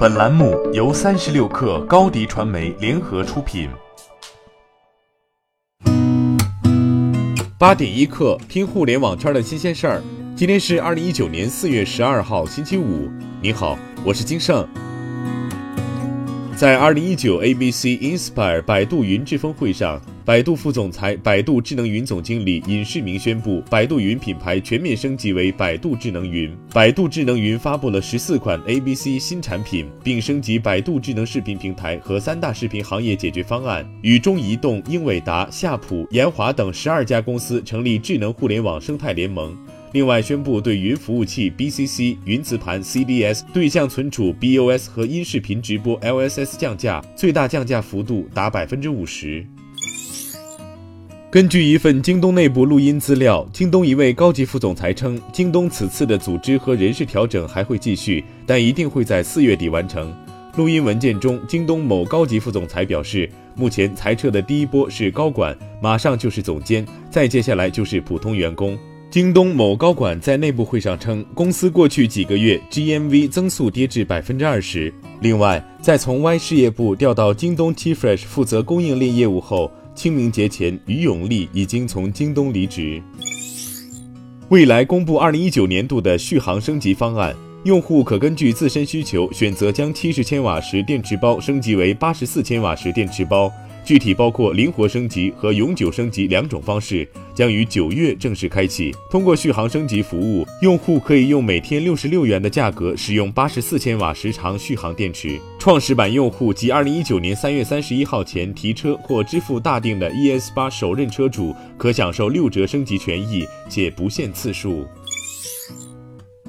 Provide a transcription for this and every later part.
本栏目由三十六氪高低传媒联合出品。八点一刻，听互联网圈的新鲜事儿。今天是二零一九年四月十二号，星期五。你好，我是金盛。在二零一九 ABC Inspire 百度云智峰会上，百度副总裁、百度智能云总经理尹世明宣布，百度云品牌全面升级为百度智能云。百度智能云发布了十四款 ABC 新产品，并升级百度智能视频平台和三大视频行业解决方案，与中移动、英伟达、夏普、研华等十二家公司成立智能互联网生态联盟。另外宣布对云服务器 BCC、云磁盘 CDS、对象存储 BOS 和音视频直播 LSS 降价，最大降价幅度达百分之五十。根据一份京东内部录音资料，京东一位高级副总裁称，京东此次的组织和人事调整还会继续，但一定会在四月底完成。录音文件中，京东某高级副总裁表示，目前裁撤的第一波是高管，马上就是总监，再接下来就是普通员工。京东某高管在内部会上称，公司过去几个月 GMV 增速跌至百分之二十。另外，在从 Y 事业部调到京东 T-Fresh 负责供应链业务后，清明节前于永利已经从京东离职。未来公布二零一九年度的续航升级方案，用户可根据自身需求选择将七十千瓦时电池包升级为八十四千瓦时电池包。具体包括灵活升级和永久升级两种方式，将于九月正式开启。通过续航升级服务，用户可以用每天六十六元的价格使用八十四千瓦时长续航电池。创始版用户及二零一九年三月三十一号前提车或支付大定的 ES 八首任车主，可享受六折升级权益，且不限次数。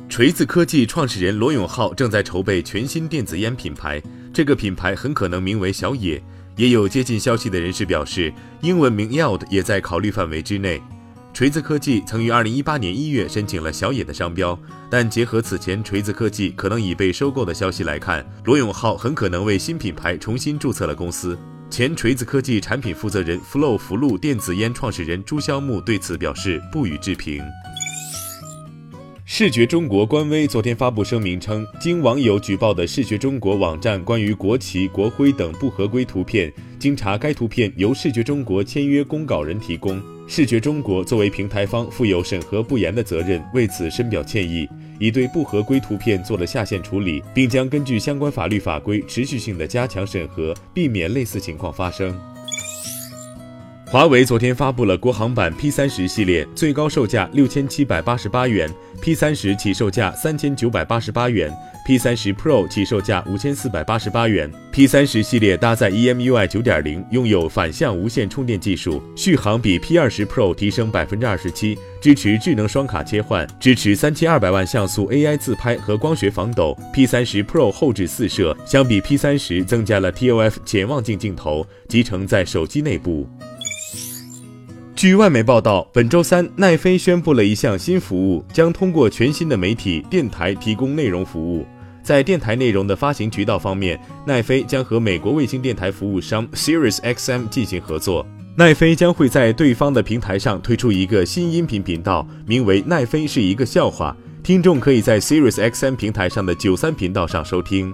锤子科技创始人罗永浩正在筹备全新电子烟品牌，这个品牌很可能名为小野。也有接近消息的人士表示，英文名 Yield 也在考虑范围之内。锤子科技曾于二零一八年一月申请了小野的商标，但结合此前锤子科技可能已被收购的消息来看，罗永浩很可能为新品牌重新注册了公司。前锤子科技产品负责人 Flow 福禄电子烟创始人朱肖木对此表示不予置评。视觉中国官微昨天发布声明称，经网友举报的视觉中国网站关于国旗、国徽等不合规图片，经查该图片由视觉中国签约公稿人提供，视觉中国作为平台方负有审核不严的责任，为此深表歉意，已对不合规图片做了下线处理，并将根据相关法律法规持续性的加强审核，避免类似情况发生。华为昨天发布了国行版 P 三十系列，最高售价六千七百八十八元，P 三十起售价三千九百八十八元，P 三十 Pro 起售价五千四百八十八元。P 三十系列搭载 EMUI 九点零，拥有反向无线充电技术，续航比 P 二十 Pro 提升百分之二十七，支持智能双卡切换，支持三千二百万像素 AI 自拍和光学防抖。P 三十 Pro 后置四摄，相比 P 三十增加了 TOF 潜望镜镜头，集成在手机内部。据外媒报道，本周三，奈飞宣布了一项新服务，将通过全新的媒体电台提供内容服务。在电台内容的发行渠道方面，奈飞将和美国卫星电台服务商 SiriusXM 进行合作。奈飞将会在对方的平台上推出一个新音频频道，名为“奈飞是一个笑话”，听众可以在 SiriusXM 平台上的九三频道上收听。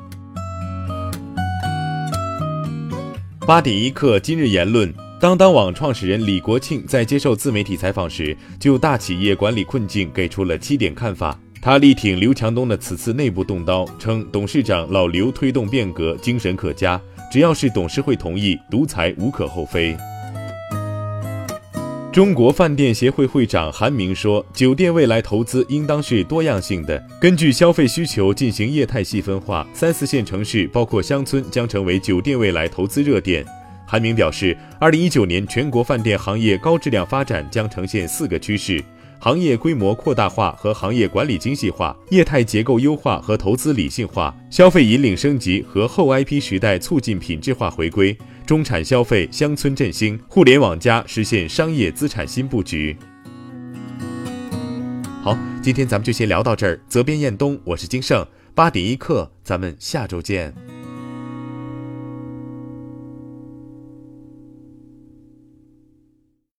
八点一刻，今日言论。当当网创始人李国庆在接受自媒体采访时，就大企业管理困境给出了七点看法。他力挺刘强东的此次内部动刀，称董事长老刘推动变革精神可嘉，只要是董事会同意，独裁无可厚非。中国饭店协会会长韩明说：“酒店未来投资应当是多样性的，根据消费需求进行业态细分化。三四线城市，包括乡村，将成为酒店未来投资热点。”韩明表示，二零一九年全国饭店行业高质量发展将呈现四个趋势：行业规模扩大化和行业管理精细化、业态结构优化和投资理性化、消费引领升级和后 IP 时代促进品质化回归、中产消费、乡村振兴、互联网加实现商业资产新布局。好，今天咱们就先聊到这儿。责编：彦东，我是金盛，八点一刻，咱们下周见。